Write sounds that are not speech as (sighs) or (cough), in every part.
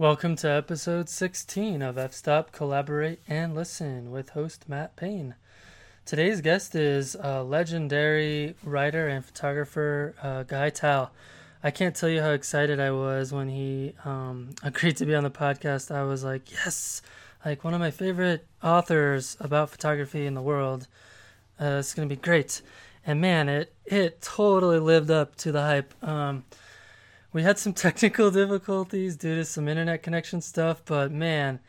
Welcome to episode 16 of F Stop Collaborate and Listen with host Matt Payne. Today's guest is a legendary writer and photographer, uh, Guy Tal. I can't tell you how excited I was when he um, (laughs) agreed to be on the podcast. I was like, yes, like one of my favorite authors about photography in the world. Uh, it's going to be great. And man, it, it totally lived up to the hype. Um, we had some (laughs) technical difficulties due to some internet connection stuff, but man,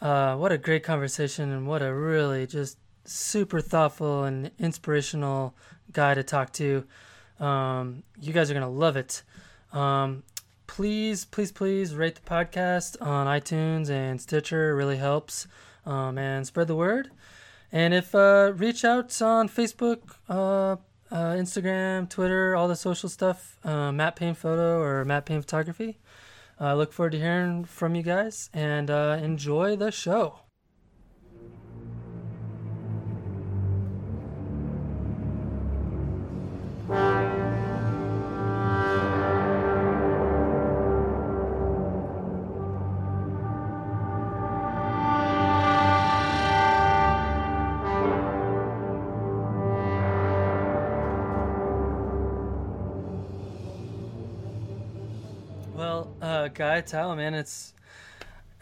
uh, what a great conversation and what a really just super thoughtful and inspirational guy to talk to. Um, you guys are gonna love it. Um, please, please, please rate the podcast on iTunes and Stitcher. It really helps. Um, and spread the word. And if uh, reach out on Facebook, uh, uh, Instagram, Twitter, all the social stuff, uh, Matt Payne Photo or Matt Payne Photography. I uh, look forward to hearing from you guys and uh, enjoy the show. Guy Tal, man, it's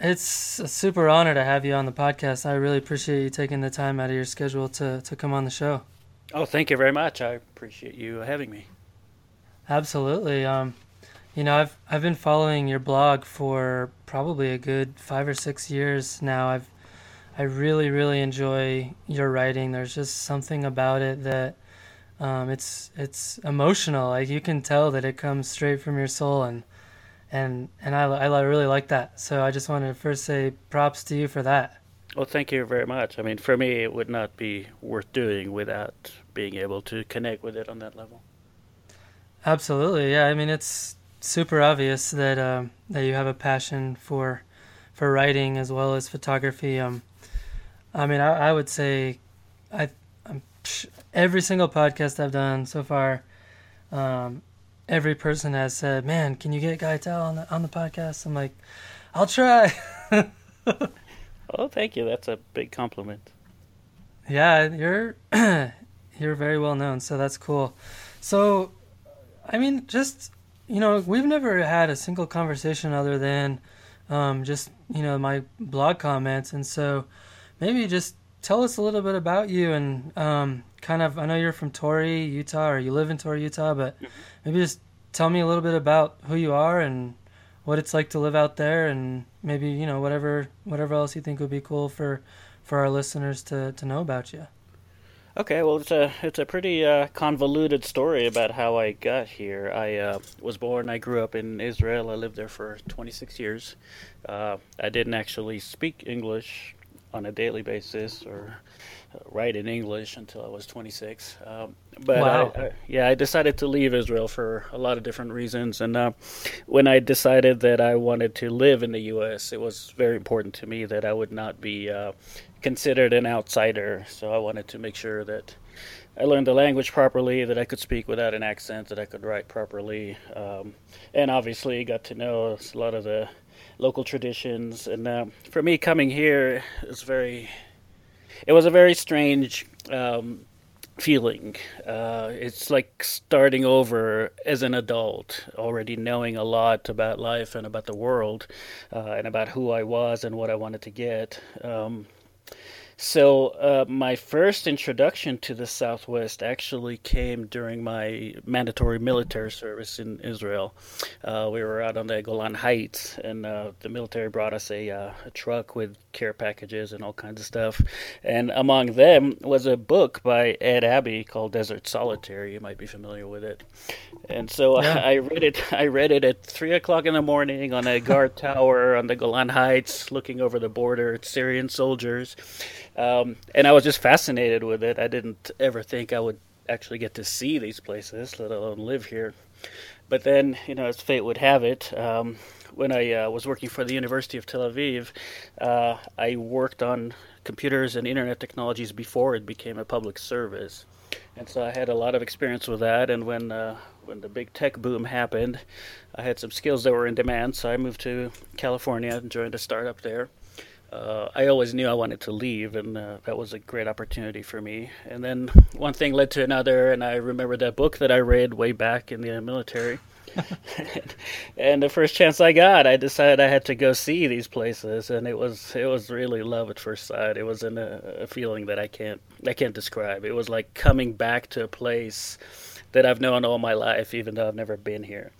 it's a super honor to have you on the podcast. I really appreciate you taking the time out of your schedule to to come on the show. Oh, thank you very much. I appreciate you having me. Absolutely. Um, you know, I've I've been following your blog for probably a good five or six years now. I've I really really enjoy your writing. There's just something about it that um, it's it's emotional. Like you can tell that it comes straight from your soul and and and I, I really like that. So I just wanted to first say props to you for that. Well, thank you very much. I mean, for me, it would not be worth doing without being able to connect with it on that level. Absolutely, yeah. I mean, it's super obvious that um, that you have a passion for for writing as well as photography. Um, I mean, I, I would say, I, I'm, every single podcast I've done so far, um, every person has said, "Man, can you get Guy Tal on the on the podcast?" I'm like, "I'll try." (laughs) oh, thank you. That's a big compliment. Yeah, you're (clears throat) you're very well known, so that's cool. So, I mean, just you know, we've never had a single conversation other than um, just you know my blog comments, and so maybe just tell us a little bit about you and um, kind of I know you're from Torrey, Utah, or you live in Torrey, Utah, but mm-hmm. maybe just tell me a little bit about who you are and what it's like to live out there, and maybe you know whatever whatever else you think would be cool for for our listeners to to know about you. Okay, well, it's a it's a pretty uh, convoluted story about how I got here. I uh, was born. I grew up in Israel. I lived there for 26 years. Uh, I didn't actually speak English on a daily basis or uh, write in English until I was 26. Um, but wow. I, I, yeah, I decided to leave Israel for a lot of different reasons. And uh, when I decided that I wanted to live in the U.S., it was very important to me that I would not be uh, considered an outsider. So I wanted to make sure that I learned the language properly, that I could speak without an accent, that I could write properly, um, and obviously got to know a lot of the local traditions. And uh, for me, coming here is very. It was a very strange um, feeling. Uh, it's like starting over as an adult, already knowing a lot about life and about the world, uh, and about who I was and what I wanted to get. Um, so, uh, my first introduction to the Southwest actually came during my mandatory military service in Israel. Uh, we were out on the Golan Heights, and uh, the military brought us a, uh, a, truck with care packages and all kinds of stuff. And among them was a book by Ed Abbey called Desert Solitaire. You might be familiar with it. And so yeah. I read it. I read it at three o'clock in the morning on a guard (laughs) tower on the Golan Heights, looking over the border at Syrian soldiers um, and I was just fascinated with it. I didn't ever think I would actually get to see these places, let alone live here. But then, you know, as fate would have it, um, when I uh, was working for the University of Tel Aviv, uh, I worked on computers and internet technologies before it became a public service. And so I had a lot of experience with that. And when uh, when the big tech boom happened, I had some skills that were in demand, so I moved to California and joined a startup there. Uh, I always knew I wanted to leave, and uh, that was a great opportunity for me. And then one thing led to another, and I remember that book that I read way back in the military. (laughs) and the first chance I got, I decided I had to go see these places, and it was it was really love at first sight. It was in a, a feeling that I can't I can't describe. It was like coming back to a place that I've known all my life, even though I've never been here.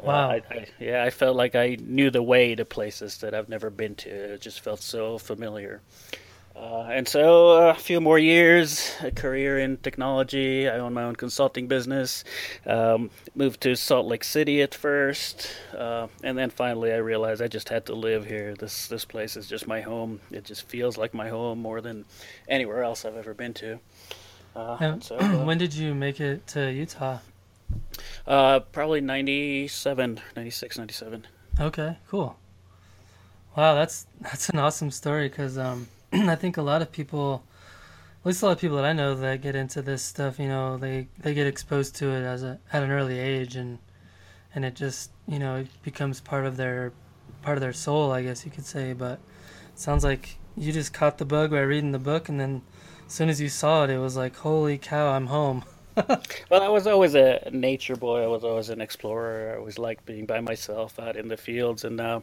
Uh, wow. Uh, I, I, yeah, I felt like I knew the way to places that I've never been to. It just felt so familiar. Uh, and so uh, a few more years, a career in technology. I own my own consulting business. Um, moved to Salt Lake City at first, uh, and then finally I realized I just had to live here. This this place is just my home. It just feels like my home more than anywhere else I've ever been to. Uh, so, (clears throat) uh, when did you make it to Utah? Uh, probably 97, 96, 97. Okay, cool. Wow, that's that's an awesome story because um, (clears throat) I think a lot of people, at least a lot of people that I know that get into this stuff, you know, they they get exposed to it as a at an early age, and and it just you know it becomes part of their part of their soul, I guess you could say. But sounds like you just caught the bug by reading the book, and then as soon as you saw it, it was like, holy cow, I'm home. (laughs) (laughs) well, I was always a nature boy. I was always an explorer. I always liked being by myself out in the fields. And uh,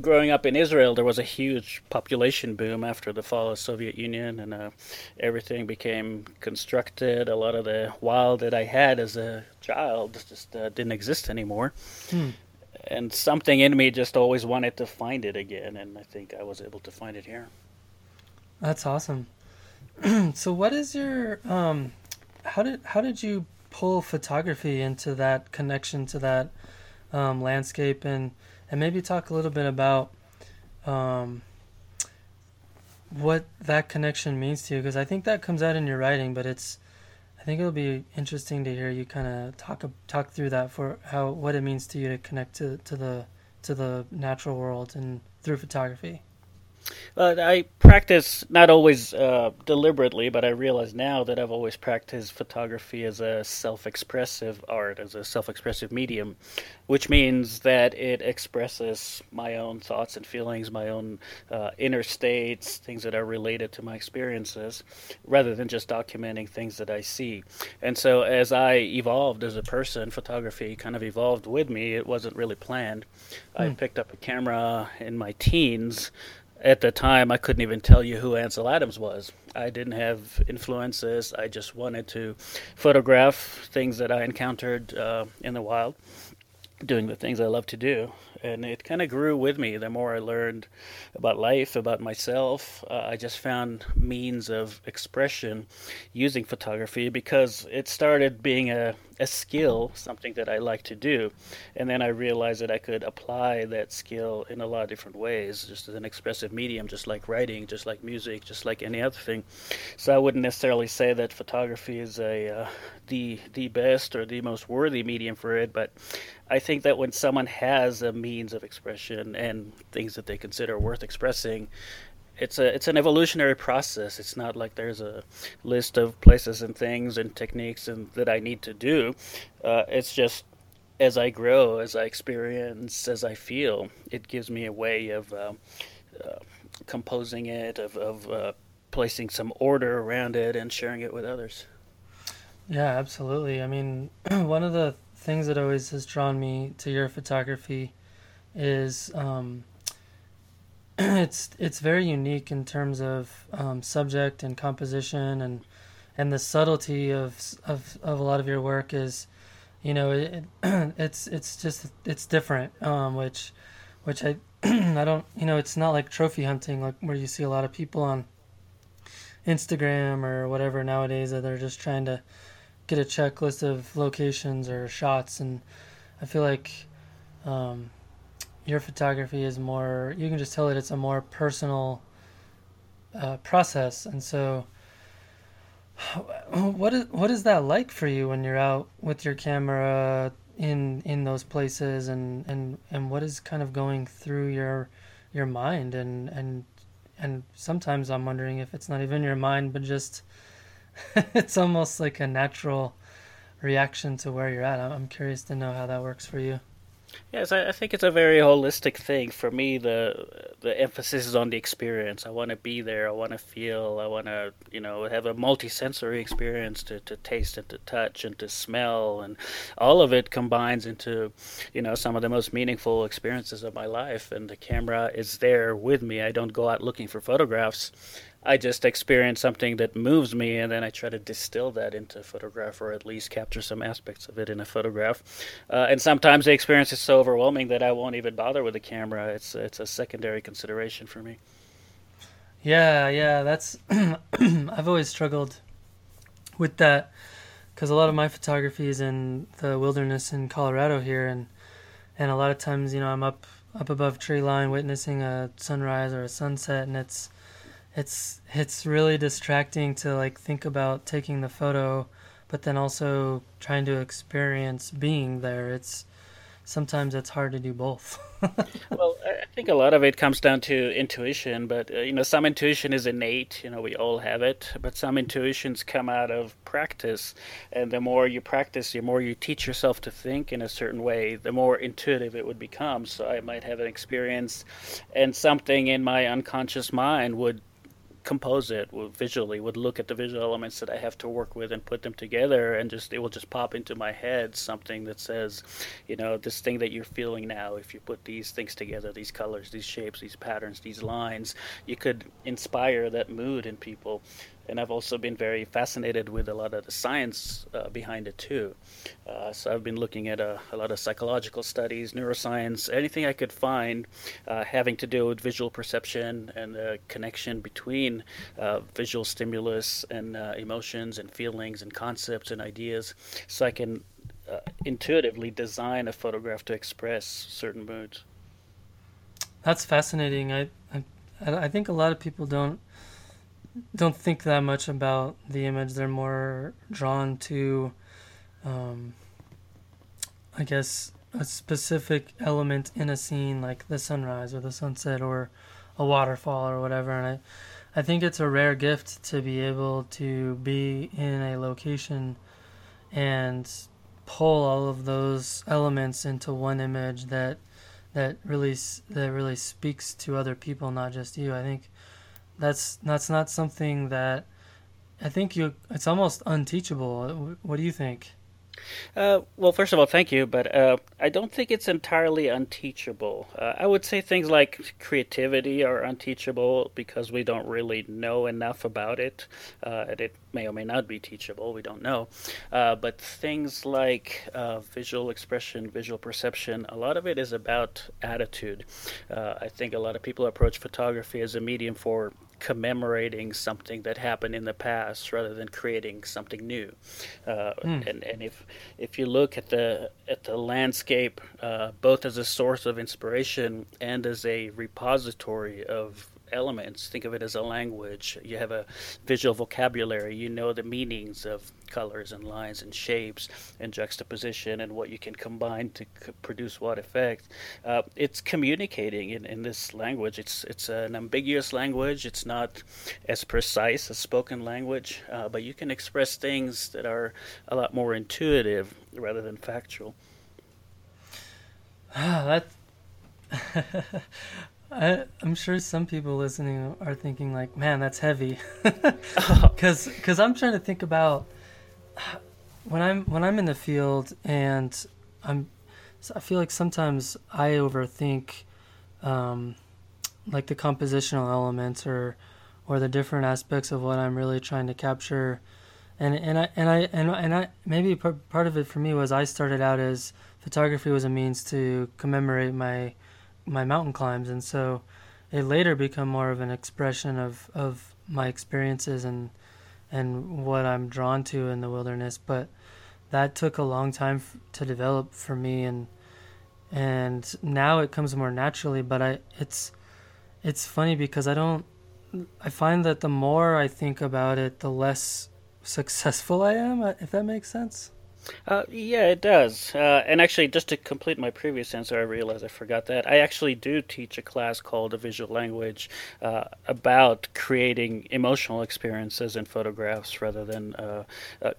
growing up in Israel, there was a huge population boom after the fall of the Soviet Union, and uh, everything became constructed. A lot of the wild that I had as a child just uh, didn't exist anymore. Hmm. And something in me just always wanted to find it again, and I think I was able to find it here. That's awesome. (clears throat) so, what is your um, how did how did you pull photography into that connection to that um, landscape and and maybe talk a little bit about um, what that connection means to you because I think that comes out in your writing, but it's I think it'll be interesting to hear you kind of talk talk through that for how what it means to you to connect to to the to the natural world and through photography. Uh, I practice not always uh, deliberately, but I realize now that I've always practiced photography as a self-expressive art, as a self-expressive medium, which means that it expresses my own thoughts and feelings, my own uh, inner states, things that are related to my experiences, rather than just documenting things that I see. And so, as I evolved as a person, photography kind of evolved with me. It wasn't really planned. Mm. I hmm. picked up a camera in my teens at the time, I couldn't even tell you who Ansel Adams was. I didn't have influences. I just wanted to photograph things that I encountered uh, in the wild, doing the things I love to do and it kind of grew with me. The more I learned about life, about myself, uh, I just found means of expression using photography because it started being a, a skill, something that I like to do. And then I realized that I could apply that skill in a lot of different ways, just as an expressive medium, just like writing, just like music, just like any other thing. So I wouldn't necessarily say that photography is a uh, the the best or the most worthy medium for it, but I think that when someone has a means of expression and things that they consider worth expressing, it's a it's an evolutionary process. It's not like there's a list of places and things and techniques and that I need to do. Uh, it's just as I grow, as I experience, as I feel, it gives me a way of uh, uh, composing it, of, of uh, placing some order around it, and sharing it with others. Yeah, absolutely. I mean, (clears throat) one of the things that always has drawn me to your photography is um, (clears throat) it's it's very unique in terms of um, subject and composition and and the subtlety of of of a lot of your work is you know it, (clears throat) it's it's just it's different um, which which I (clears throat) I don't you know it's not like trophy hunting like where you see a lot of people on Instagram or whatever nowadays that they're just trying to get a checklist of locations or shots, and I feel like um, your photography is more. You can just tell that it's a more personal uh, process, and so. (sighs) What is what is that like for you when you're out with your camera in in those places and and and what is kind of going through your your mind and and and sometimes I'm wondering if it's not even your mind but just (laughs) it's almost like a natural reaction to where you're at. I'm curious to know how that works for you. Yes, I, think it's a very holistic thing. For me, the the emphasis is on the experience. I want to be there. I want to feel. I want to, you know, have a multi-sensory experience to, to taste and to touch and to smell, and all of it combines into, you know, some of the most meaningful experiences of my life. And the camera is there with me. I don't go out looking for photographs. I just experience something that moves me, and then I try to distill that into a photograph, or at least capture some aspects of it in a photograph. Uh, and sometimes the experience is so overwhelming that I won't even bother with the camera. It's it's a secondary consideration for me. Yeah, yeah, that's. (clears throat) I've always struggled with that because a lot of my photography is in the wilderness in Colorado here, and and a lot of times, you know, I'm up up above tree line witnessing a sunrise or a sunset, and it's it's it's really distracting to like think about taking the photo but then also trying to experience being there. It's sometimes it's hard to do both. (laughs) Well i think a lot of it comes down to intuition but uh, you know some intuition is innate you know we all have it but some intuitions come out of practice and the more you practice the more you teach yourself to think in a certain way the more intuitive it would become. So i might have an experience and something in my unconscious mind would compose it visually would look at the visual elements that I have to work with and put them together and just it will just pop into my head something that says you know this thing that you're feeling now if you put these things together these colors these shapes these patterns these lines you could inspire that mood in people and I've also been very fascinated with a lot of the science uh, behind it too. Uh, so I've been looking at a, a, lot of psychological studies, neuroscience, anything I could find uh, having to do with visual perception and the connection between uh, visual stimulus and uh, emotions and feelings and concepts and ideas, so I can uh, intuitively design a photograph to express certain moods. That's fascinating. I, I I think a lot of people don't don't think that much about the image. They're more drawn to, um, I guess, a specific element in a scene, like the sunrise or the sunset or a waterfall or whatever. And I, I think it's a rare gift to be able to be in a location and pull all of those elements into one image that that really that really speaks to other people, not just you. I think that's that's not something that I think you. It's almost unteachable. What do you think? Uh, well, first of all, thank you, but uh, I don't think it's entirely unteachable. Uh, I would say things like creativity are unteachable because we don't really know enough about it, uh, and it may or may not be teachable. We don't know. Uh, but things like uh, visual expression, visual perception, a lot of it is about attitude. I think a lot of people approach photography as a medium for commemorating something that happened in the past rather than creating something new. Uh, mm. And and if if you look at the at the landscape, uh, both as a source of inspiration and as a repository of elements. Think of it as a language. You have a visual vocabulary. You know the meanings of colors and lines and shapes and juxtaposition and what you can combine to c- produce what effect. Uh, it's communicating in, in this language. It's it's an ambiguous language. It's not as precise as spoken language, uh, but you can express things that are a lot more intuitive rather than factual. Ah, that (laughs) I, am sure some people listening are thinking like, "Man, that's heavy," (laughs) (laughs) because because I'm trying to think about (sighs) when I'm when I'm in the field and I'm I feel like sometimes I overthink um, like the compositional elements or or the different aspects of what I'm really trying to capture. And and I and I and, and I maybe part of it for me was I started out as photography was a means to commemorate my my mountain climbs, and so it later become more of an expression of of my experiences and and what I'm drawn to in the wilderness. But that took a long time f- to develop for me, and and now it comes more naturally. But I it's it's funny because I don't. I find that the more I think about it, the less (laughs) successful I am. If that makes sense. Uh, yeah, it does. Uh, and actually, just to complete my previous answer, I realized I forgot that. I actually do teach a class called a visual language uh, about creating emotional experiences in photographs rather than uh, uh,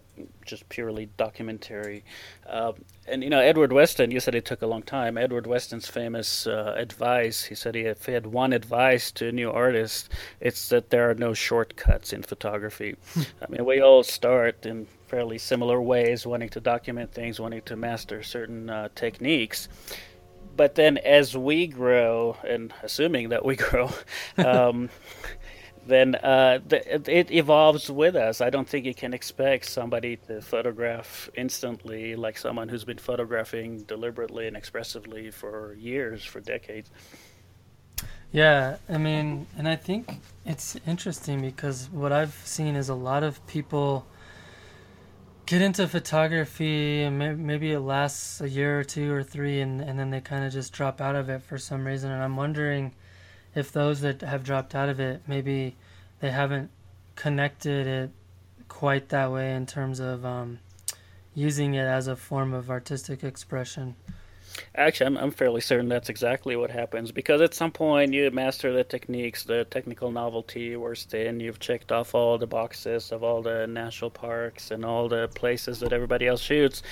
just purely documentary. Um, and you know, Edward Weston, you said it took a long time. Edward Weston's famous uh, advice, he said he if he had one advice to a new artist, it's that there are no shortcuts in photography. (laughs) I mean, we all start in fairly similar ways, wanting to document things, wanting to master certain uh, techniques. But then, as we grow, and assuming that we (laughs) grow, um, then uh, it evolves with us. I don't think you can expect somebody to photograph instantly like someone who's been photographing deliberately and expressively for years, for decades. Yeah, I mean, and I think it's interesting because what I've seen is a lot of people get into photography maybe it lasts a year or two or three and, and then they kind of just drop out of it for some reason. And i'm wondering if those that have dropped out of it maybe they haven't connected it quite that way in terms of um, using it as a form of artistic expression Actually, I'm, I'm fairly certain that's exactly what happens because at some point you master the techniques, the technical novelty wears thin. You've checked off all the boxes of all the national parks and all the places that everybody else shoots,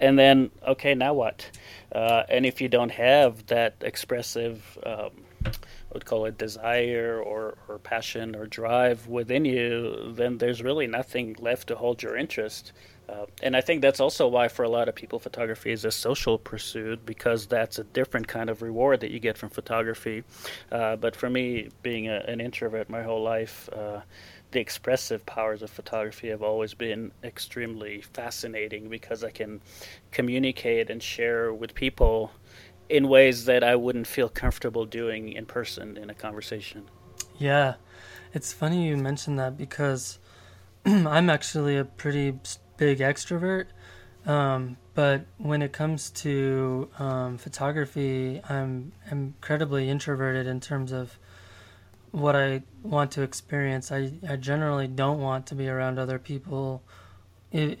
and then okay, now what? Uh, and if you don't have that expressive, um, I would call it desire or, or passion or drive within you, then there's really nothing left to hold your interest. Uh, and I think that's also why, for a lot of people, photography is a social pursuit because that's a different kind of reward that you get from photography. Uh, but for me, being a, an introvert my whole life, uh, the expressive powers of photography have always been extremely fascinating because I can communicate and share with people in ways that I wouldn't feel comfortable doing in person in a conversation. Yeah, it's funny you mentioned that because (clears throat) I'm actually a pretty big extrovert. Um, but when it comes to um, photography, I'm incredibly introverted in terms of what I want to experience. I, I generally don't want to be around other people,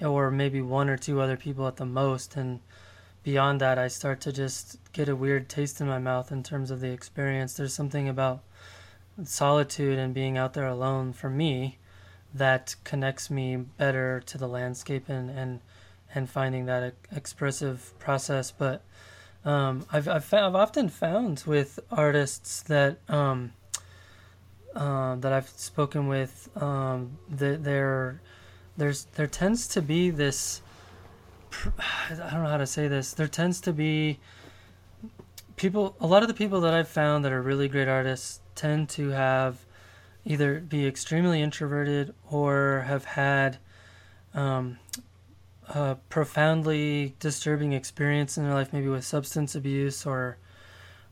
or maybe one or two other people at the most. And beyond that, I start to just get a weird taste in my mouth in terms of the experience. There's something about solitude and being out there alone for me that connects me better to the landscape and and, and finding that expressive process. But um, I've I've, I've often found with artists that um, uh, that I've spoken with um, that there there's there tends to be this (sighs) I don't know how to say this. There tends to be people a lot of the people that I've found that are really great artists tend to have either be extremely introverted or have had um, a profoundly disturbing experience in their life, maybe with substance abuse or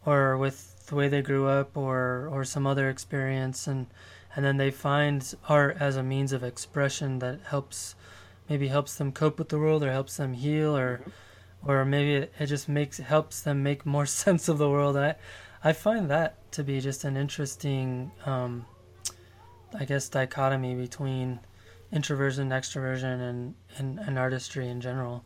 or with the way they grew up or or some other experience, and and then they find art as a means of expression that helps maybe helps them cope with the world or helps them heal or mm-hmm. or maybe it, it just makes helps them make more (laughs) sense of the world. I I find that to be just an interesting um, I guess, dichotomy between introversion, extroversion, and, and, and artistry in general.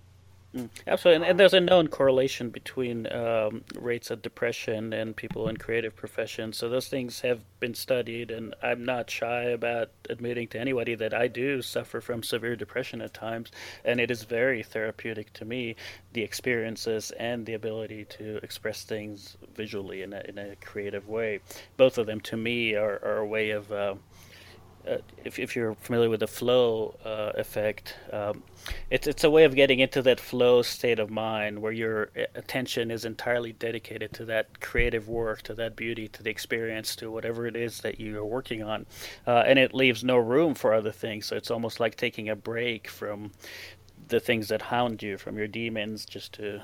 Mm, absolutely, and, and, there's a known correlation between um, rates of depression and people in creative professions. So those things have been studied, and I'm not shy about admitting to anybody that I do suffer from severe depression at times, and it is very therapeutic to me the experiences and the ability to express things visually in a in a creative way. Both of them, to me, are, are a way of uh, uh, if, if you're familiar with the flow uh, effect, um, it's it's a way of getting into that flow state of mind where your uh, attention is entirely dedicated to that creative work, to that beauty, to the experience, to whatever it is that you are working on, uh, and it leaves no room for other things. So it's almost like taking a break from the things that hound you, from your demons, just to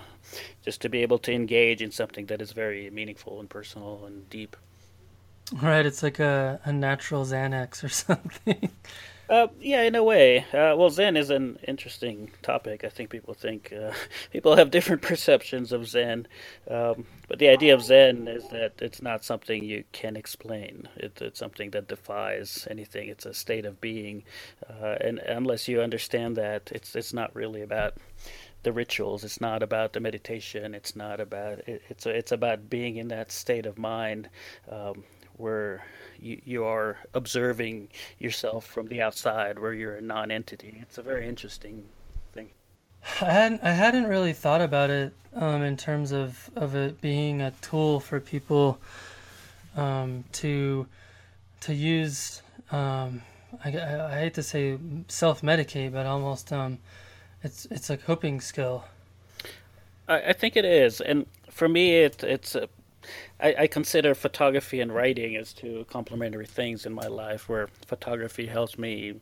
just to be able to engage in something that is very meaningful and personal and deep. Right, it's like a, a natural Xanax or (laughs) something. Uh, yeah, in a way. Uh, well, Zen is an interesting topic. I think people think uh, (laughs) people have different (laughs) perceptions of Zen, um, but the idea of Zen is that it's not something you can explain. It, it's something that defies anything. It's a state of being, uh, and unless you understand that, it's it's not really about the rituals. It's not about the meditation. It's not about it, it's it's about being in that state of mind um, where you, you are observing yourself from the outside, where you're a non-entity. It's a very interesting thing. I hadn't I hadn't really thought about it um, in terms of of it being a tool for people um, to to use. Um, I, I, hate to say self medicate, but almost um, it's it's a coping skill. I, I think it is, and for me, it it's a, I, I consider photography and writing as two complementary things in my life. Where photography helps me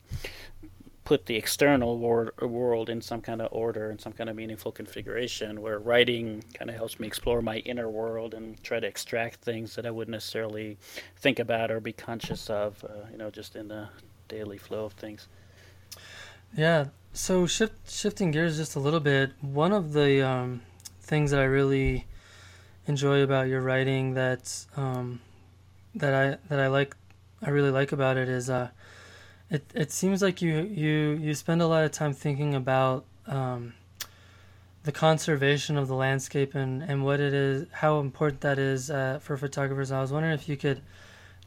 put the external wor- world in some kind of order and some kind of meaningful configuration where writing kind of helps me explore my inner world and try to extract things that I wouldn't necessarily think about or be conscious of, uh, you know, just in the daily flow of things. Yeah, so shift, shifting gears just a little bit, one of the um, things that I really enjoy about your writing that um, that I that I like I really like about it is uh, it it seems like you you you spend a lot of time thinking about um, the conservation of the landscape and and what it is how important that is uh, for photographers. I was wondering if you could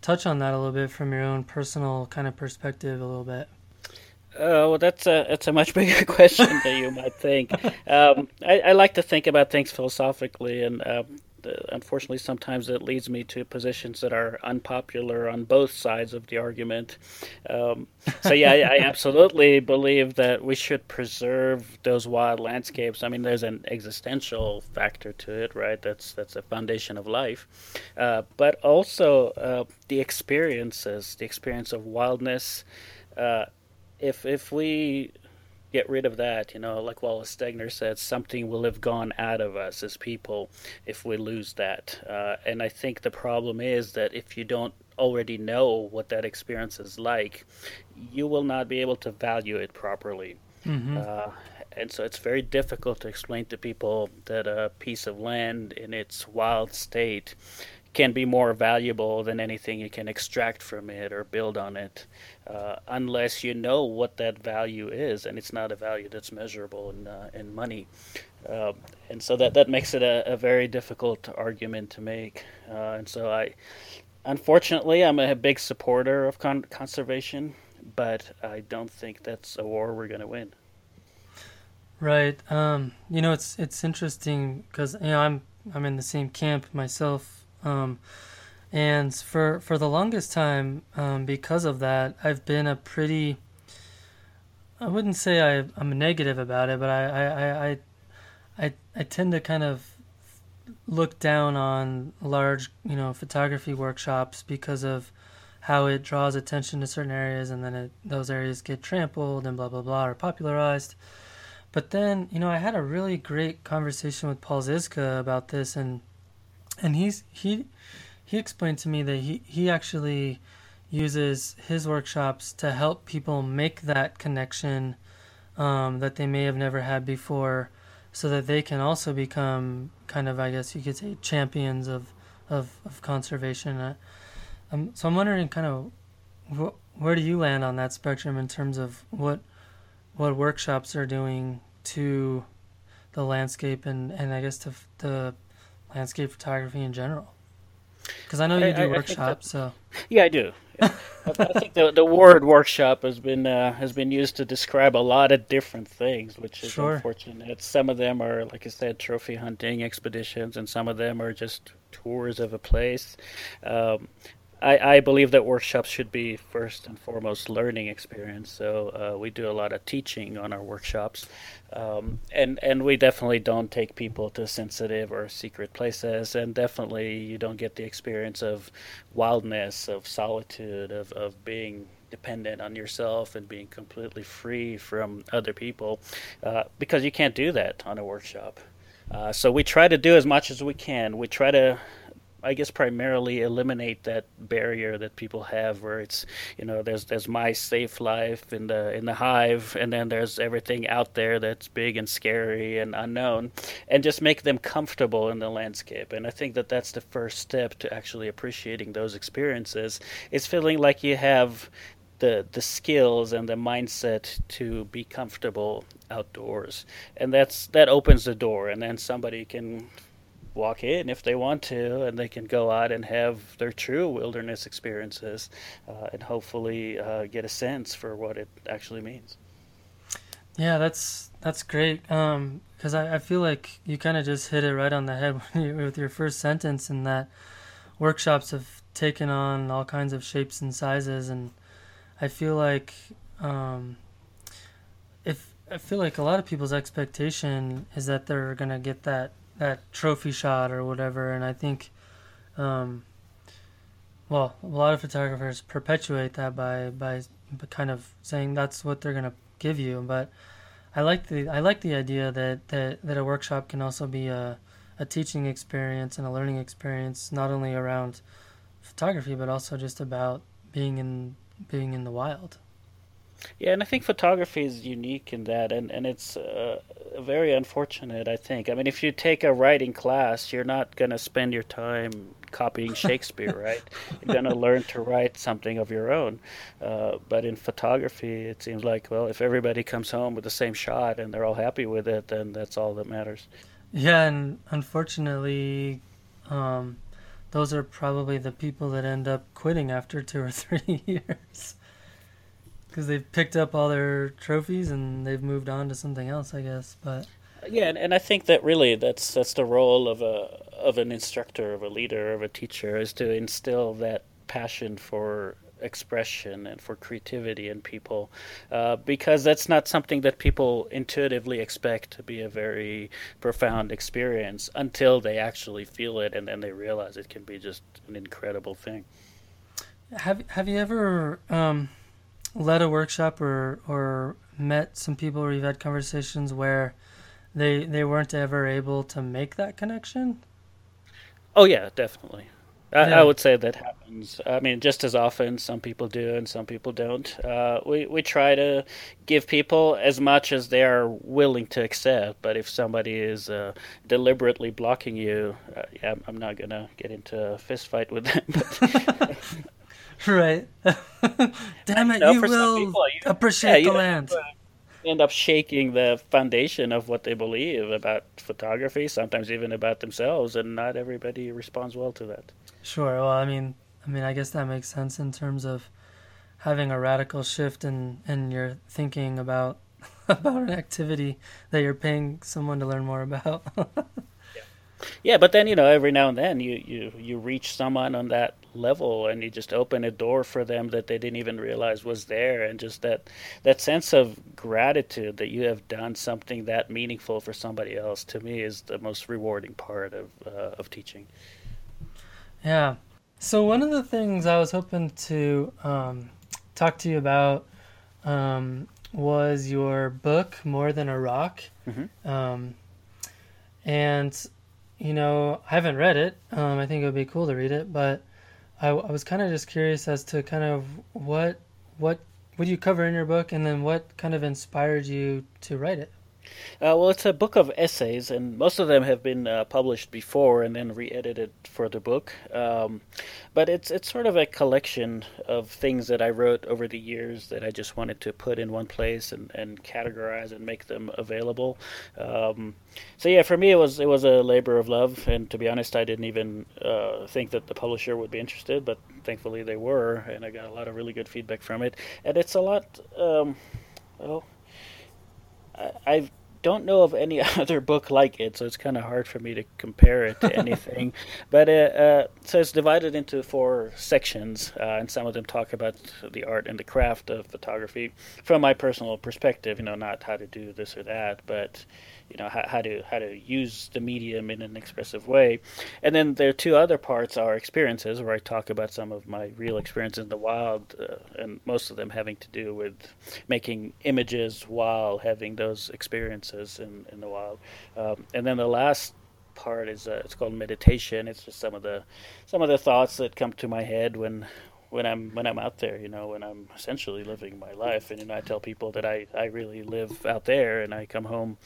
touch on that a little bit from your own personal kind of perspective a little bit. Uh, well, that's a that's a much (laughs) bigger question than you might think. Um, I, I, like to think about things philosophically, and uh, unfortunately, sometimes it leads me to positions that are unpopular on both sides of the argument. Um, so, yeah, I, I, absolutely believe that we should preserve those wild landscapes. I mean, there's an existential factor to it, right? That's that's a foundation of life, uh, but also uh, the experiences, the experience of wildness uh, if if we get rid of that, you know, like Wallace Stegner said, something will have gone out of us as people if we lose that. Uh, and I think the problem is that if you don't already know what that experience is like, you will not be able to value it properly. Mm-hmm. Uh, and so it's very difficult to explain to people that a piece of land in its wild state can be more valuable than anything you can extract from it or build on it, uh, unless you know what that value is, and it's not a value that's measurable in uh, in money. Uh, and so that that makes it a, a very difficult argument to make. Uh, and so I, unfortunately, I'm a big supporter of con- conservation, but I don't think that's a war we're going to win. Right. Um, you know, it's it's interesting because you know I'm I'm in the same camp myself um, and for for the longest time, um, because of that, I've been a pretty I wouldn't say I, I'm negative about it, but I, I, I, I, I tend to kind of look down on large, you know, photography workshops because of how it draws attention to certain areas and then it, those areas get trampled and blah, blah, blah, or popularized. But then, you know, I had a really great conversation with Paul Zizka about this and and he's he he explained to me that he he actually uses his workshops to help people make that connection um, that they may have never had before, so that they can also become kind of I guess you could say champions of of, of conservation. Uh, um, so I'm wondering kind of wh- where do you land on that spectrum in terms of what what workshops are doing to the landscape and, and I guess to the landscape photography in general? Because I know you do I, workshops, so yeah, I do. I, I, think the the word workshop has been uh, has been used to describe a lot of different things, which is sure. unfortunate. Some of them are, like I said, trophy hunting expeditions, and some of them are just tours of a place. Um, I, I believe that workshops should be first and foremost learning experience. So uh, we do a lot of teaching on our workshops, um, and and we definitely don't take people to sensitive or secret places, and definitely you don't get the experience of wildness, of solitude, of of being dependent on yourself and being completely free from other people, uh, because you can't do that on a workshop. Uh, so we try to do as much as we can. We try to I guess primarily eliminate that barrier that people have, where it's you know there's there's my safe life in the in the hive, and then there's everything out there that's big and scary and unknown, and just make them comfortable in the landscape. And I think that that's the first step to actually appreciating those experiences. Is feeling like you have the the skills and the mindset to be comfortable outdoors, and that's that opens the door, and then somebody can walk in if they want to, and they can go out and have their true wilderness experiences, uh, and hopefully uh, get a sense for what it actually means. Yeah, that's that's great. Um, because I, I feel like you kind of just hit it right on the head (laughs) with your first sentence, in that workshops have taken on all kinds of shapes and sizes, and I feel like um, if I feel like a lot of people's expectation is that they're gonna get that that trophy shot or whatever. And I think, um, well, a lot of photographers perpetuate that by by kind of saying that's what they're gonna give you. But I like the I like the idea that that, that a workshop can also be a a teaching experience and a learning experience, not only around photography but also just about being in being in the wild. Yeah, and I think photography is unique in that, and and it's uh, very unfortunate. I think. I mean, if you take a writing class, you're not going to spend your time copying Shakespeare, (laughs) right? You're going to learn to write something of your own. Uh, but in photography, it seems like well, if everybody comes home with the same shot and they're all happy with it, then that's all that matters. Yeah, and unfortunately, um, those are probably the people that end up quitting after two or three (laughs) years because they've picked up all their trophies and they've moved on to something else, I guess. But yeah, and, and I think that really that's that's the role of a of an instructor, of a leader, of a teacher, is to instill that passion for expression and for creativity in people, uh, because that's not something that people intuitively expect to be a very profound experience until they actually feel it, and then they realize it can be just an incredible thing. Have Have you ever? Um led a workshop or or met some people or you've had conversations where they they weren't ever able to make that connection? Oh yeah, definitely. I, yeah. I, would say that happens. I mean, just as often, some people do and some people don't. Uh, we we try to give people as much as they are willing to accept. But if somebody is uh, deliberately blocking you, uh, yeah, I'm not gonna get into a fist fight with them. (laughs) (laughs) right. (laughs) Damn it, you, you will people, you, appreciate yeah, the land. Uh, end up shaking the foundation of what they believe about photography, sometimes even about themselves, and not everybody responds well to that. Sure. Well, I mean, I mean, I guess that makes sense in terms of having a radical shift in in your thinking about (laughs) about an activity that you're paying someone to learn more about. yeah. Yeah, but then you know every now and then you you you reach someone on that level and you just open a door for them that they didn't even realize was there and just that that sense of gratitude that you have done something that meaningful for somebody else to me is the most rewarding part of uh, of teaching. Yeah. So one of the things I was hoping to um, talk to you about um, was your book More Than a Rock. Mm-hmm. Um, and you know, I haven't read it. Um, I think it would be cool to read it, but I, I was kind of just curious as to kind of what what what you cover in your book, and then what kind of inspired you to write it. Uh, well, it's a book of essays, and most of them have been uh, published before and then re-edited for the book. Um, but it's it's sort of a collection of things that I wrote over the years that I just wanted to put in one place and, and categorize and make them available. Um, so yeah, for me it was it was a labor of love, and to be honest, I didn't even uh, think that the publisher would be interested, but thankfully they were, and I got a lot of really good feedback from it. And it's a lot. Um, well, I don't know of any (laughs) other book like it, so it's kind of hard for me to compare it to (laughs) anything. but uh, uh, so it's divided into four sections, uh, and some of them talk about the art and the craft of photography from my personal perspective. You know, not how to do this or that, but you know how, how to how to use the medium in an expressive way and then there are two other parts are experiences where i talk about some of my real experiences in the wild uh, and most of them having to do with making images while having those experiences in, in the wild um, and then the last part is uh, it's called meditation. It's just some of the some of the thoughts that come to my head when when I'm when I'm out there, you know, when I'm essentially living my life. And you know, I tell people that I I really live out there, and I come home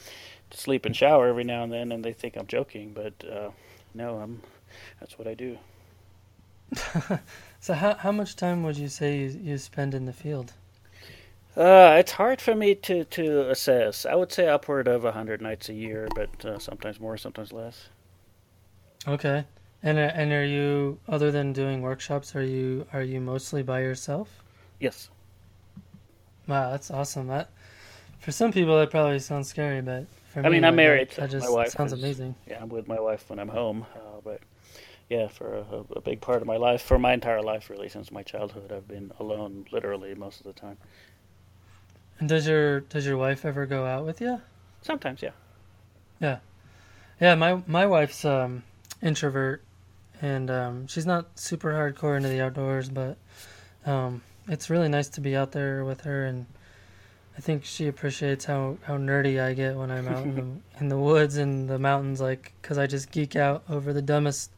to sleep and shower every now and then, and they think I'm joking, but uh, no, I'm that's what I do. (laughs) so how how much time would you say you, you spend in the field? Uh, it's hard for me to, to assess. I would say upward of a hundred nights a year, but uh, sometimes more, sometimes less. Okay, and uh, and are you other than doing workshops? Are you are you mostly by yourself? Yes. Wow, that's awesome. That for some people that probably sounds scary, but for I me, mean, I'm married. That just my wife sounds is, amazing. Yeah, I'm with my wife when I'm home, uh, but yeah, for a, a, big part of my life, for my entire life, really, since my childhood, I've been alone, literally most of the time. And does your does your wife ever go out with you? Sometimes, yeah. Yeah, yeah. My my wife's um, introvert, and um, she's not super hardcore into the outdoors, but um, it's really nice to be out there with her, and I think she appreciates how, how nerdy I get when I'm out in the (laughs) in the woods and the mountains, like because I just geek out over the dumbest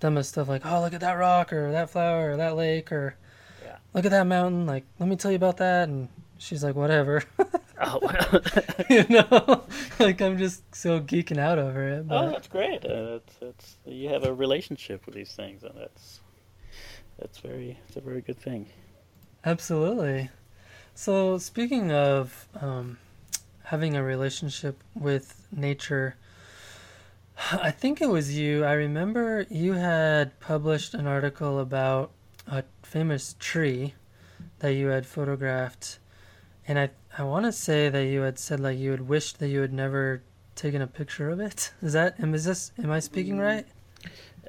dumbest stuff, like oh look at that rock or that flower or that lake or yeah. look at that mountain, like let me tell you about that, and she's like whatever. (laughs) oh wow. (laughs) you know, like I'm just so geeking out over it. But... Oh, that's great. Uh, it's, it's, you have a relationship with these things, and that's that's very it's a very good thing. Absolutely. So speaking of um, having a relationship with nature, I think it was you. I remember you had published an article about a famous tree that you had photographed and I I want to say that you had said like you had wished that you had never taken a picture of it. (laughs) Is that am is this am I speaking mm. right?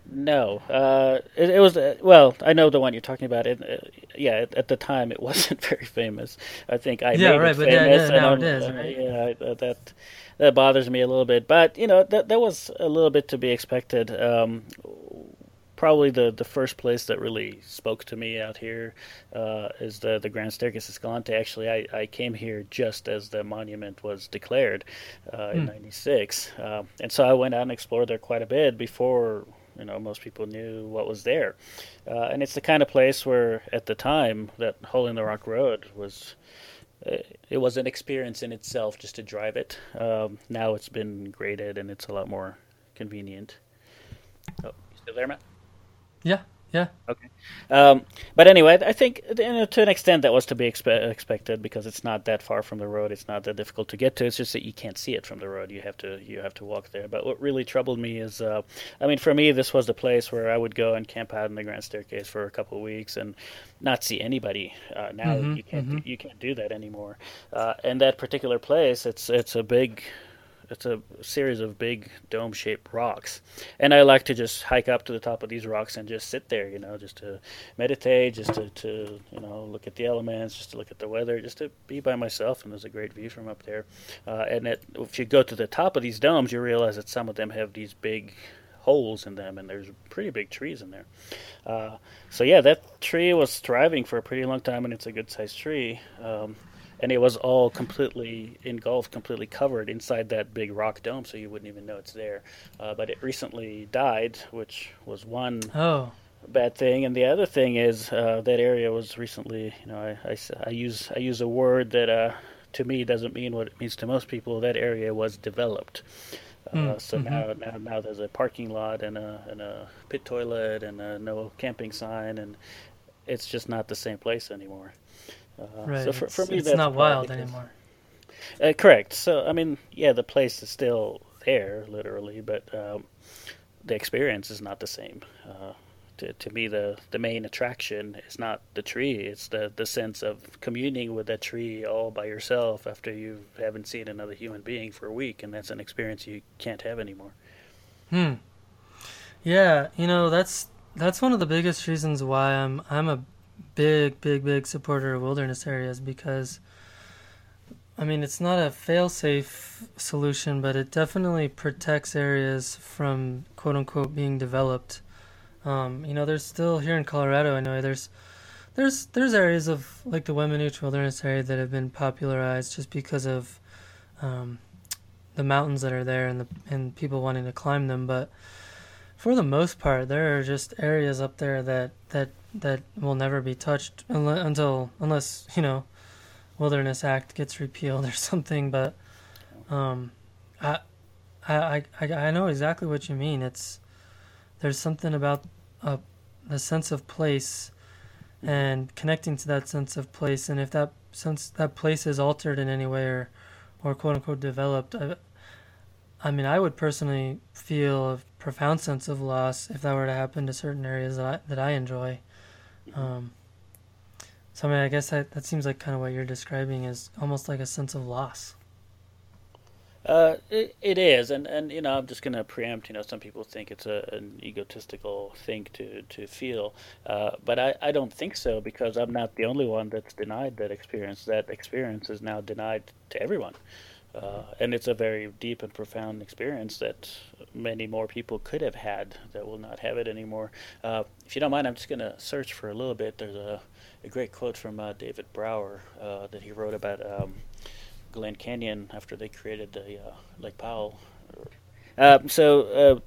No, uh, it, it, was uh, well. I know the one you're talking about. It, uh, yeah, at, at, the time it (laughs) wasn't very famous. I think I yeah, made right, it but famous. Yeah, yeah, now it is, uh, right? Yeah, that that bothers me a little bit. But you know, that that was a little bit to be expected. Um, probably the, the first place that really spoke to me out here uh, is the the Grand Staircase Escalante. Actually, I, I came here just as the monument was declared uh, in '96, hmm. uh, and so I went out and explored there quite a bit before you know most people knew what was there. Uh, and it's the kind of place where, at the time, that Hole in the Rock Road was. Uh, it was an experience in itself just to drive it. Um, now it's been graded and it's a lot more convenient. Oh, you still there, Matt? Yeah, yeah. Okay. Um, but anyway, I think you know, to an extent that was to be expe- expected because it's not that far from the road. It's not that difficult to get to. It's just that you can't see it from the road. You have to you have to walk there. But what really troubled me is, uh, I mean, for me, this was the place where I would go and camp out in the Grand Staircase for a couple of weeks and not see anybody. Uh, now mm-hmm, you can't mm-hmm. you can't do that anymore. Uh, and that particular place, it's it's a big it's a series of big dome-shaped rocks, and I like to just hike up to the top of these rocks and just sit there, you know, just to meditate, just to, to you know look at the elements, just to look at the weather, just to be by myself. And there's a great view from up there. Uh, and it, if you go to the top of these domes, you realize that some of them have these big holes in them, and there's pretty big trees in there. Uh, so yeah, that tree was thriving for a pretty long time, and it's a good-sized tree. Um, and it was all completely engulfed, completely covered inside that big rock dome, so you wouldn't even know it's there. Uh, but it recently died, which was one oh. bad thing, and the other thing is uh, that area was recently, you know, I, I, I use I use a word that uh, to me doesn't mean what it means to most people. That area was developed. Mm, so mm-hmm. now, now, now there's a parking lot and a and a pit toilet and a no camping sign, and it's just not the same place anymore. Uh, right. So for, for me, it's that's not wild because, anymore. Uh, correct. So I mean, yeah, the place is still there, literally, but um, the experience is not the same. Uh, to, to me, the, the main attraction is not the tree; it's the, the sense of communing with that tree all by yourself after you haven't seen another human being for a week, and that's an experience you can't have anymore. Hmm. Yeah, you know that's that's one of the biggest reasons why I'm I'm a big, big, big supporter of wilderness areas because, I mean, it's not a fail-safe solution, but it definitely protects areas from quote unquote being developed. Um, you know, there's still here in Colorado. I know there's there's there's areas of like the Weminuche Wilderness area that have been popularized just because of um, the mountains that are there and the and people wanting to climb them, but for the most part, there are just areas up there that that that will never be touched until unless you know Wilderness Act gets repealed (laughs) or something. But um, I, I I I know exactly what you mean. It's there's something about a the sense of place and connecting to that sense of place, and if that sense that place is altered in any way or or quote unquote developed, I, I mean, I would personally feel a profound sense of loss if that were to happen to certain areas that I, that I enjoy. Um, so I mean, I guess that, that seems like kind of what you're describing is almost like a sense of loss. Uh, it, it is, and, and you know, I'm just going to preempt. You know, some people think it's a, an egotistical thing to to feel, uh, but I, I don't think so because I'm not the only one that's denied that experience. That experience is now denied to everyone, uh, and it's a very deep and profound experience that many more people could have had that will not have it anymore. Uh, if you don't mind, I'm just going to search for a little bit. There's a, a great quote from uh, David Brower uh, that he wrote about. Um, Glen Canyon after they created the uh, Lake Powell. Uh, so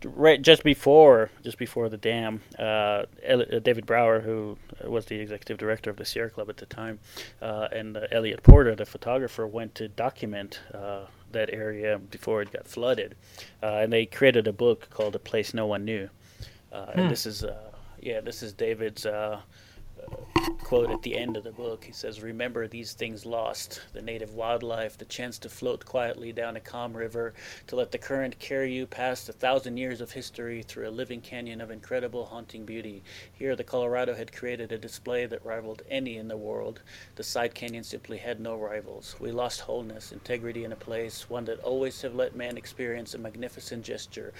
uh, right just before just before the dam, uh, uh, David Brower, who was the executive director of the Sierra Club at the time, uh, and Eliot Porter, the photographer, went to document that area before it got flooded, and they created a book called "A Place No One Knew." Hmm. And this is yeah, this is David's quote at the end of the book. He says, Remember these things lost the native wildlife, the chance to float quietly down a calm river, to let the current carry you past a thousand years of history through a living canyon of incredible haunting beauty. Here, the Colorado had created a display that rivaled any in the world. The side canyon simply had no rivals. We lost wholeness, integrity in a place, one that always have let man experience a magnificent gesture,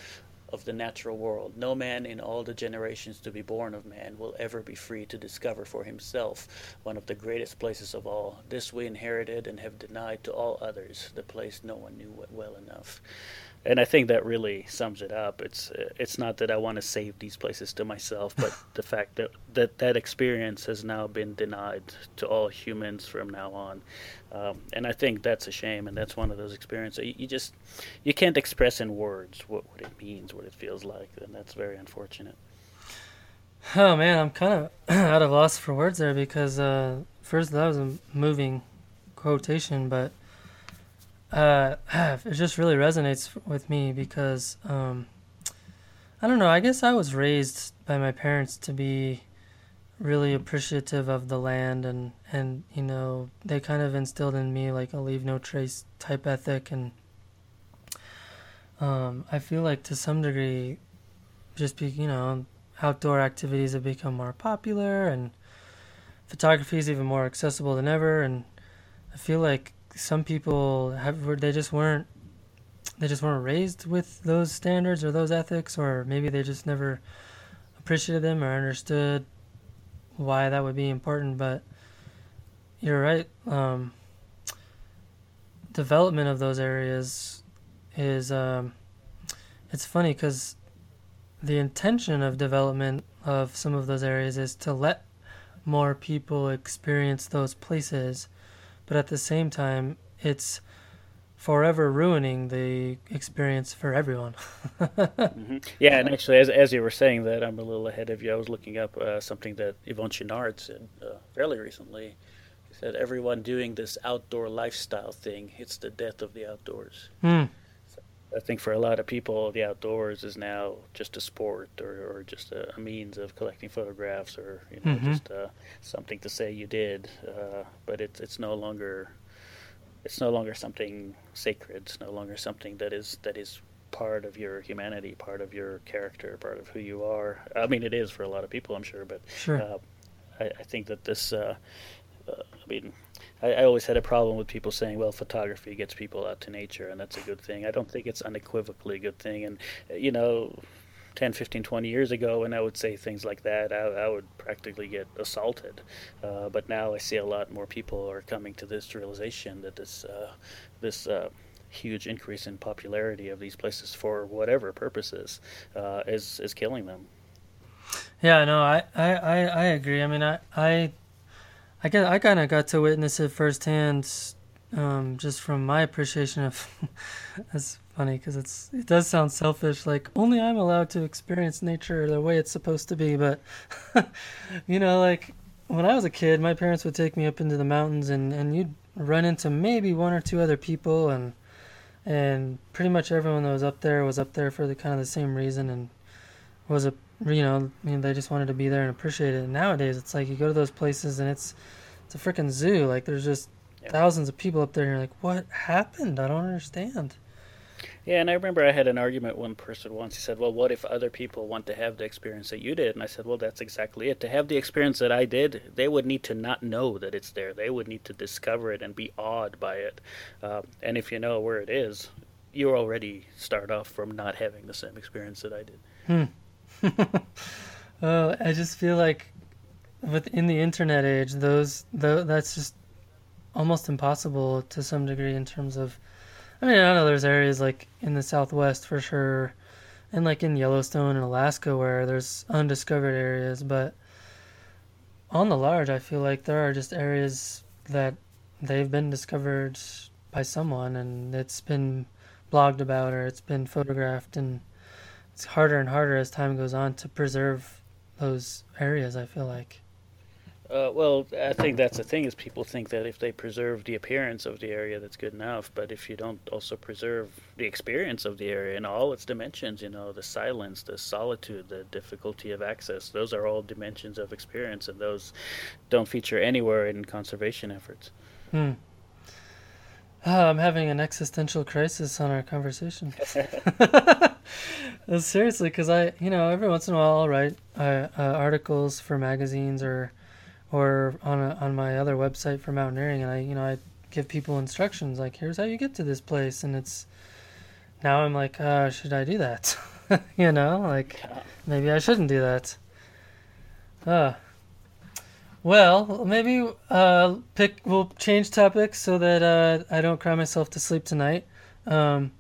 of the natural world. No man in all the generations to be born of man will ever be free to discover for himself one of the greatest places of all. This we inherited and have denied to all others, the place no one knew well enough and I think that really sums it up. It's it's not that I want to save these places to myself, but (laughs) the fact that, that that experience has now been denied to all humans from now on, um, and I think that's a shame. And that's one of those experiences you, you just you can't express in words what, what it means, what it feels like, and that's very unfortunate. Oh man, I'm kind of out of loss for words there because uh, first that was a moving quotation, but uh, (clears throat) it just really resonates with me because um, I don't know. I guess I was raised by my parents to be really appreciative of the land and and you know they kind of instilled in me like a leave no trace type ethic and um, I feel like to some degree just be you know outdoor activities have become more popular and photography is even more accessible than ever and I feel like some people have they just weren't they just weren't raised with those standards or those ethics or maybe they just never appreciated them or understood why that would be important. But you're right um, development of those areas is um, it's funny because the intention of development of some of those areas is to let more people experience those places but at the same time, it's forever ruining the experience for everyone. (laughs) mm-hmm. Yeah, and actually, as, as you were saying that, I'm a little ahead of you. I was looking up uh, something that Yvon Chouinard said uh, fairly recently. He said, Everyone doing this outdoor lifestyle thing, it's the death of the outdoors. Mm. I think for a lot of people, the outdoors is now just a sport or, or just a, a means of collecting photographs or you know mm-hmm. just uh, something to say you did. Uh, but it's it's no longer it's no longer something sacred. It's no longer something that is that is part of your humanity, part of your character, part of who you are. I mean, it is for a lot of people, I'm sure, but sure. Uh, I, I, think that this. Uh, uh, I mean, I, I, always had a problem with people saying, well, photography gets people out to nature, and that's a good thing. I don't think it's unequivocally a good thing. And, you know, 10, 15, 20 years ago, when I would say things like that, I, I would practically get assaulted. Uh, but now I see a lot more people are coming to this realization that this, uh, this, uh, huge increase in popularity of these places for whatever purposes uh, is is killing them. Yeah, no, I, I, I, I agree. I mean, I, I I guess I kind of got to witness it firsthand um, just from my appreciation of. (laughs) that's funny because it's it does sound selfish. Like only I'm allowed to experience nature the way it's supposed to be, but (laughs) you know, like when I was a kid, my parents would take me up into the mountains, and and you'd run into maybe one or two other people, and and pretty much everyone that was up there was up there for the kind of the same reason, and was a (laughs) you know, I mean, they just wanted to be there and appreciate it. And nowadays, it's like you go to those places and it's it's a freaking zoo. Like there's just yeah. thousands of people up there, and you're like, what happened? I don't understand. Yeah, and I remember I had an argument with one person once. He said, "Well, what if other people want to have the experience that you did?" And I said, "Well, that's exactly it. To have the experience that I did, they would need to not know that it's there. They would need to discover it and be awed by it. Uh, and if you know where it is, you already start off from not having the same experience that I did." Hmm. Uh, (laughs) I just feel like within the internet age, those, those that's just almost impossible to some degree in terms of. I mean, I know there's areas like in the Southwest for sure, and like in Yellowstone and Alaska where there's undiscovered areas, but on the large, I feel like there are just areas that they've been discovered by someone and it's been blogged about or it's been photographed and it's harder and harder as time goes on to preserve those areas. I feel like. Uh, well, I think that's the thing is people think that if they preserve the appearance of the area, that's good enough. But if you don't also preserve the experience of the area in all its dimensions, you know, the silence, the solitude, the difficulty of access, those are all dimensions of experience, and those don't feature anywhere in conservation efforts. Hmm. Oh, I'm having an existential crisis on our conversation. (laughs) (laughs) Seriously, because I, you know, every once in a while I'll write uh, uh, articles for magazines or, or on a, on my other website for mountaineering, and I, you know, I give people instructions like, here's how you get to this place, and it's. Now I'm like, uh, should I do that? (laughs) you know, like maybe I shouldn't do that. Uh, well, maybe uh, pick. We'll change topics so that uh, I don't cry myself to sleep tonight, um,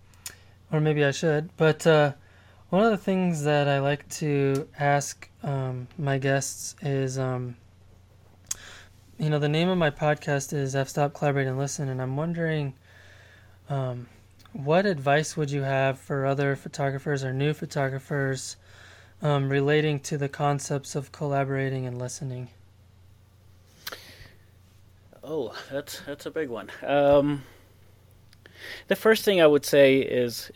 or maybe I should. But uh, one of the things that I like to ask um, my guests is, um, you know, the name of my podcast is "I've Stopped Collaborate and Listen," and I'm wondering, um, what advice would you have for other photographers or new photographers um, relating to the concepts of collaborating and listening? Oh, that's that's a big one. The first thing I would say is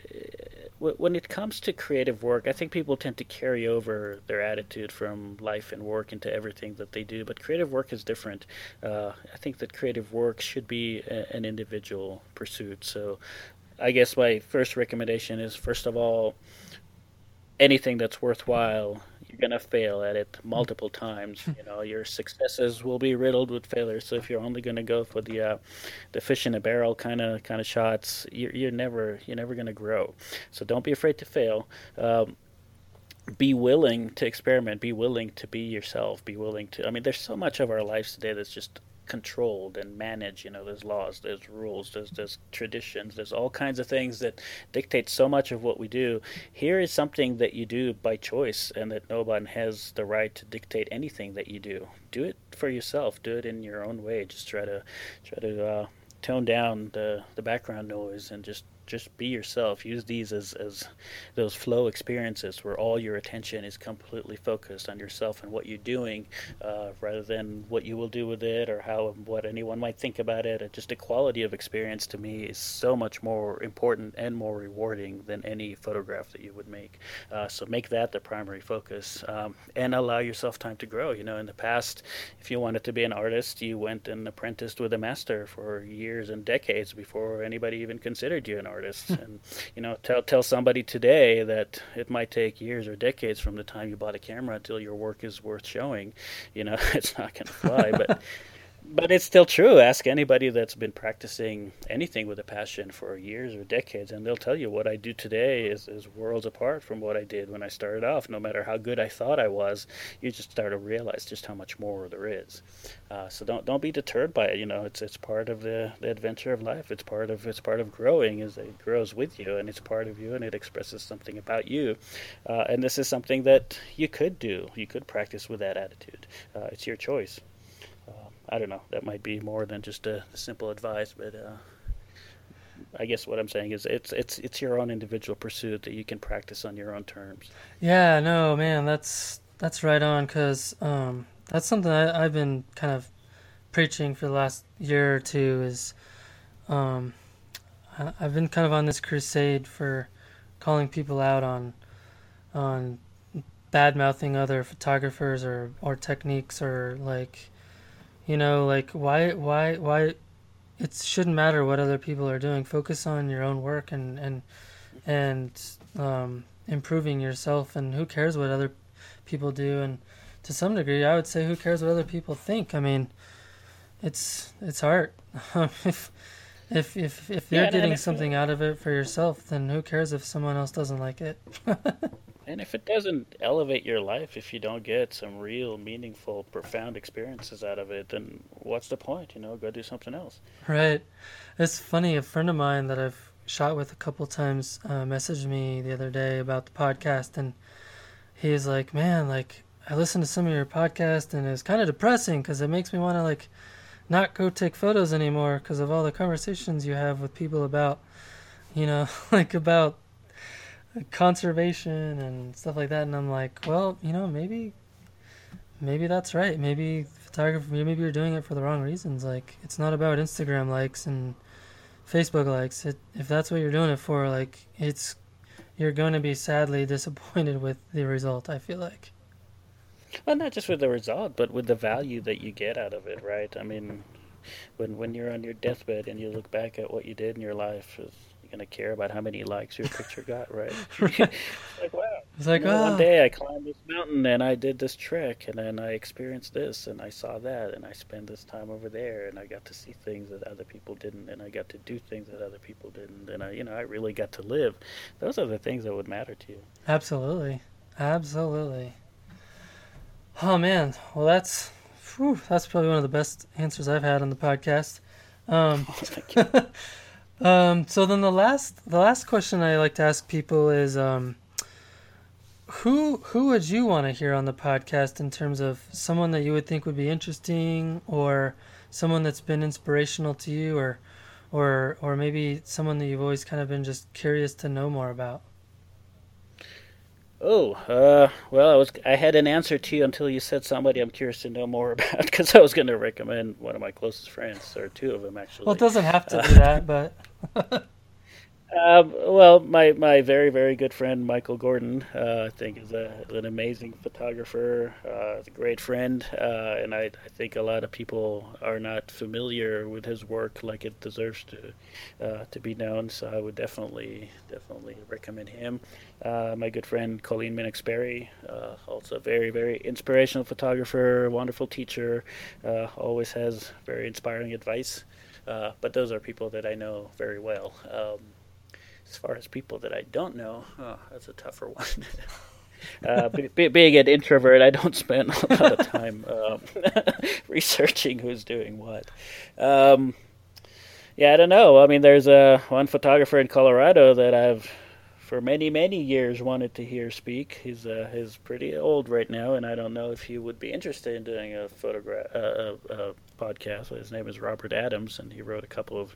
when it comes to creative work, I think people tend to carry over their attitude from life and work into everything that they do. But creative work is different. Uh, I think that creative work should be a, an individual pursuit. So, I guess my first recommendation is first of all, anything that's worthwhile you're going to fail at it multiple times. you know, your successes will be riddled with failures. So if you're only going to go for the uh, the fish in a barrel kind of kind of shots, you're, you're never you're never going to grow. So don't be afraid to fail. Um, be willing to experiment. Be willing to be yourself. Be willing to. I mean, there's so much of our lives today that's just controlled and managed. You know, there's laws, there's rules, there's there's traditions, there's all kinds of things that dictate so much of what we do. Here is something that you do by choice, and that no one has the right to dictate anything that you do. Do it for yourself. Do it in your own way. Just try to try to uh, tone down the the background noise and just just be yourself. Use these as, as those flow experiences where all your attention is completely focused on yourself and what you're doing, uh, rather than what you will do with it or how what anyone might think about it. Just a quality of experience to me is so much more important and more rewarding than any photograph that you would make. Uh, so make that the primary focus um, and allow yourself time to grow. You know, in the past, if you wanted to be an artist, you went and apprenticed with a master for years and decades before anybody even considered you an artist artists. (laughs) And you know tell tell somebody today that it might take years or decades from the time you bought a camera until your work is worth showing. You know (laughs) it's not going to fly but (laughs) but it's still true. Ask anybody that's been practicing anything with a passion for years or decades, and they'll tell you what I do today is, is worlds apart from what I did when I started off. No matter how good I thought I was, you just start to realize just how much more there is. Uh, so don't don't be deterred by it. You know, it's it's part of the, the adventure of life. It's part of it's part of growing. Is it grows with you, and it's part of you, and it expresses something about you. Uh, and this is something that you could do. You could practice with that attitude. Uh, it's your choice. I don't know. That might be more than just a simple advice, but uh, I guess what I'm saying is it's it's it's your own individual pursuit that you can practice on your own terms. Yeah, no, man, that's that's right on because um, that's something I, I've been kind of preaching for the last year or two. Is um, I, I've been kind of on this crusade for calling people out on on bad mouthing other photographers or or techniques or like you know like why why why it shouldn't matter what other people are doing. Focus on your own work and and and um, improving yourself and who cares what other people do. And to some degree i would say who cares what other people think? I mean it's it's art. (laughs) If if if if you're yeah, getting something out of it for yourself then who cares if someone else doesn't like it (laughs) And if it doesn't elevate your life, if you don't get some real, meaningful, profound experiences out of it, then what's the point? You know, go do something else. Right. It's funny. A friend of mine that I've shot with a couple times uh, messaged me the other day about the podcast, and he's like, "Man, like I listened to some of your podcast, and it's kind of depressing because it makes me want to like not go take photos anymore because of all the conversations you have with people about, you know, (laughs) like about." Conservation and stuff like that and i'm like well you know maybe maybe that's right. Maybe photography maybe you're doing it for the wrong reasons. Like it's not about instagram likes and facebook likes. It, if that's what you're doing it for like it's you're going to be sadly (laughs) disappointed with the result i feel like. Well not just with the result but with the value that you get out of it right? I mean when when you're on your deathbed and you look back at what you did in your life gonna care about how many likes your picture got, right? (laughs) (laughs) like wow. It's like you know, oh. one day I climbed this mountain and I did this trek and then I experienced this and I saw that and I spent this time over there and I got to see things that other people didn't and I got to do things that other people didn't and I you know I really got to live. Those are the things that would matter to you. Absolutely, absolutely. Oh man, well that's whew, that's probably one of the best answers I've had on the podcast. Um, (laughs) Um, so then the last the last question I like to ask people is um, who who would you want to hear on the podcast in terms of someone that you would think would be interesting or someone that's been inspirational to you or or or maybe someone that you've always kind of been just curious to know more about? Oh, uh, well, I was I had an answer to you until you said somebody I'm curious to know more (laughs) about because I was going to recommend one of my closest friends or two of them actually. Well, it doesn't have to be that, but Um, well, my, my very, very good friend Michael Gordon, uh, I think, is a, an amazing photographer, uh, a great friend, uh, and I, I think a lot of people are not familiar with his work like it deserves to uh, to be known. So I would definitely, definitely recommend him. Uh, my good friend Colleen Miniuk-Sperry, uh, also a very, very inspirational photographer, wonderful teacher, always has very inspiring advice. But those are people that I know very well. Um, as far as people that I don't know, oh, that's a tougher (laughs) one. uh, be, being an introvert, I don't spend a lot of time um, (laughs) researching who's doing what. Um, yeah, I don't know. I mean, there's a one photographer in Colorado that I've for many many years wanted to hear speak. He's uh, he's pretty old right now, and I don't know if he would be interested in doing a photograph uh, a, a podcast. His name is Robert Adams, and he wrote a couple of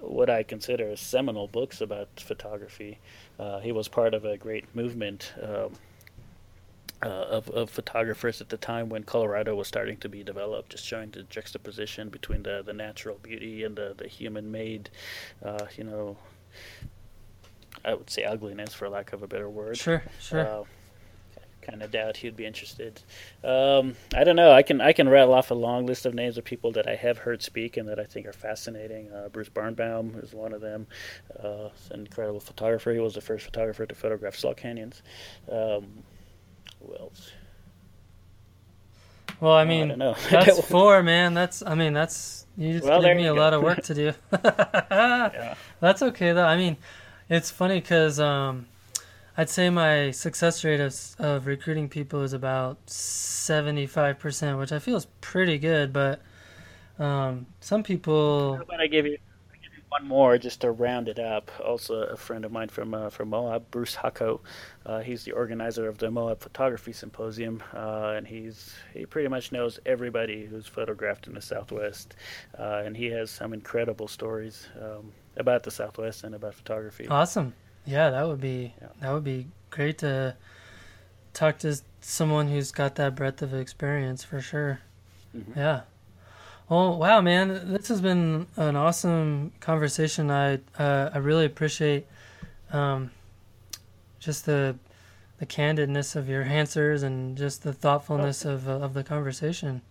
what I consider seminal books about photography. Uh, he was part of a great movement um, uh, of, of photographers at the time when Colorado was starting to be developed, just showing the juxtaposition between the, the natural beauty and the, the human made, uh, you know, I would say ugliness for lack of a better word. Sure, sure uh, kind of doubt he'd be interested. Um, I don't know. I can I can rattle off a long list of names of people that I have heard speak and that I think are fascinating. Uh, Bruce Barnbaum is one of them. Uh, an incredible photographer. He was the first photographer to photograph slot canyons. Um, who else? Well, I mean, oh, I (laughs) that's four, man. That's I mean, that's you just well, gave me a go. lot of work (laughs) to do. (laughs) yeah. That's okay though. I mean, it's funny because um, I'd say my success rate of, of recruiting people is about 75%, which I feel is pretty good, but um, some people. How about I give you one more just to round it up. Also, a friend of mine from uh, from Moab, Bruce Hucko. Uh, he's the organizer of the Moab Photography Symposium, uh, and he's he pretty much knows everybody who's photographed in the Southwest, uh, and he has some incredible stories um, about the Southwest and about photography. Awesome. Yeah, that would be Yeah. that would be great to talk to someone who's got that breadth of experience for sure. Mhm. Yeah. Well, wow, man, this has been an awesome conversation. I uh, I really appreciate um, just the the candidness of your answers and just the thoughtfulness of uh, of the conversation.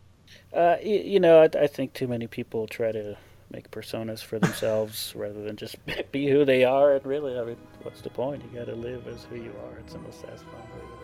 Uh, you, you know, I, I think too many people try to make personas for themselves (laughs) rather than just (laughs) be who they are. And really, I mean, what's the point? You got to live as who you are. It's the most satisfying way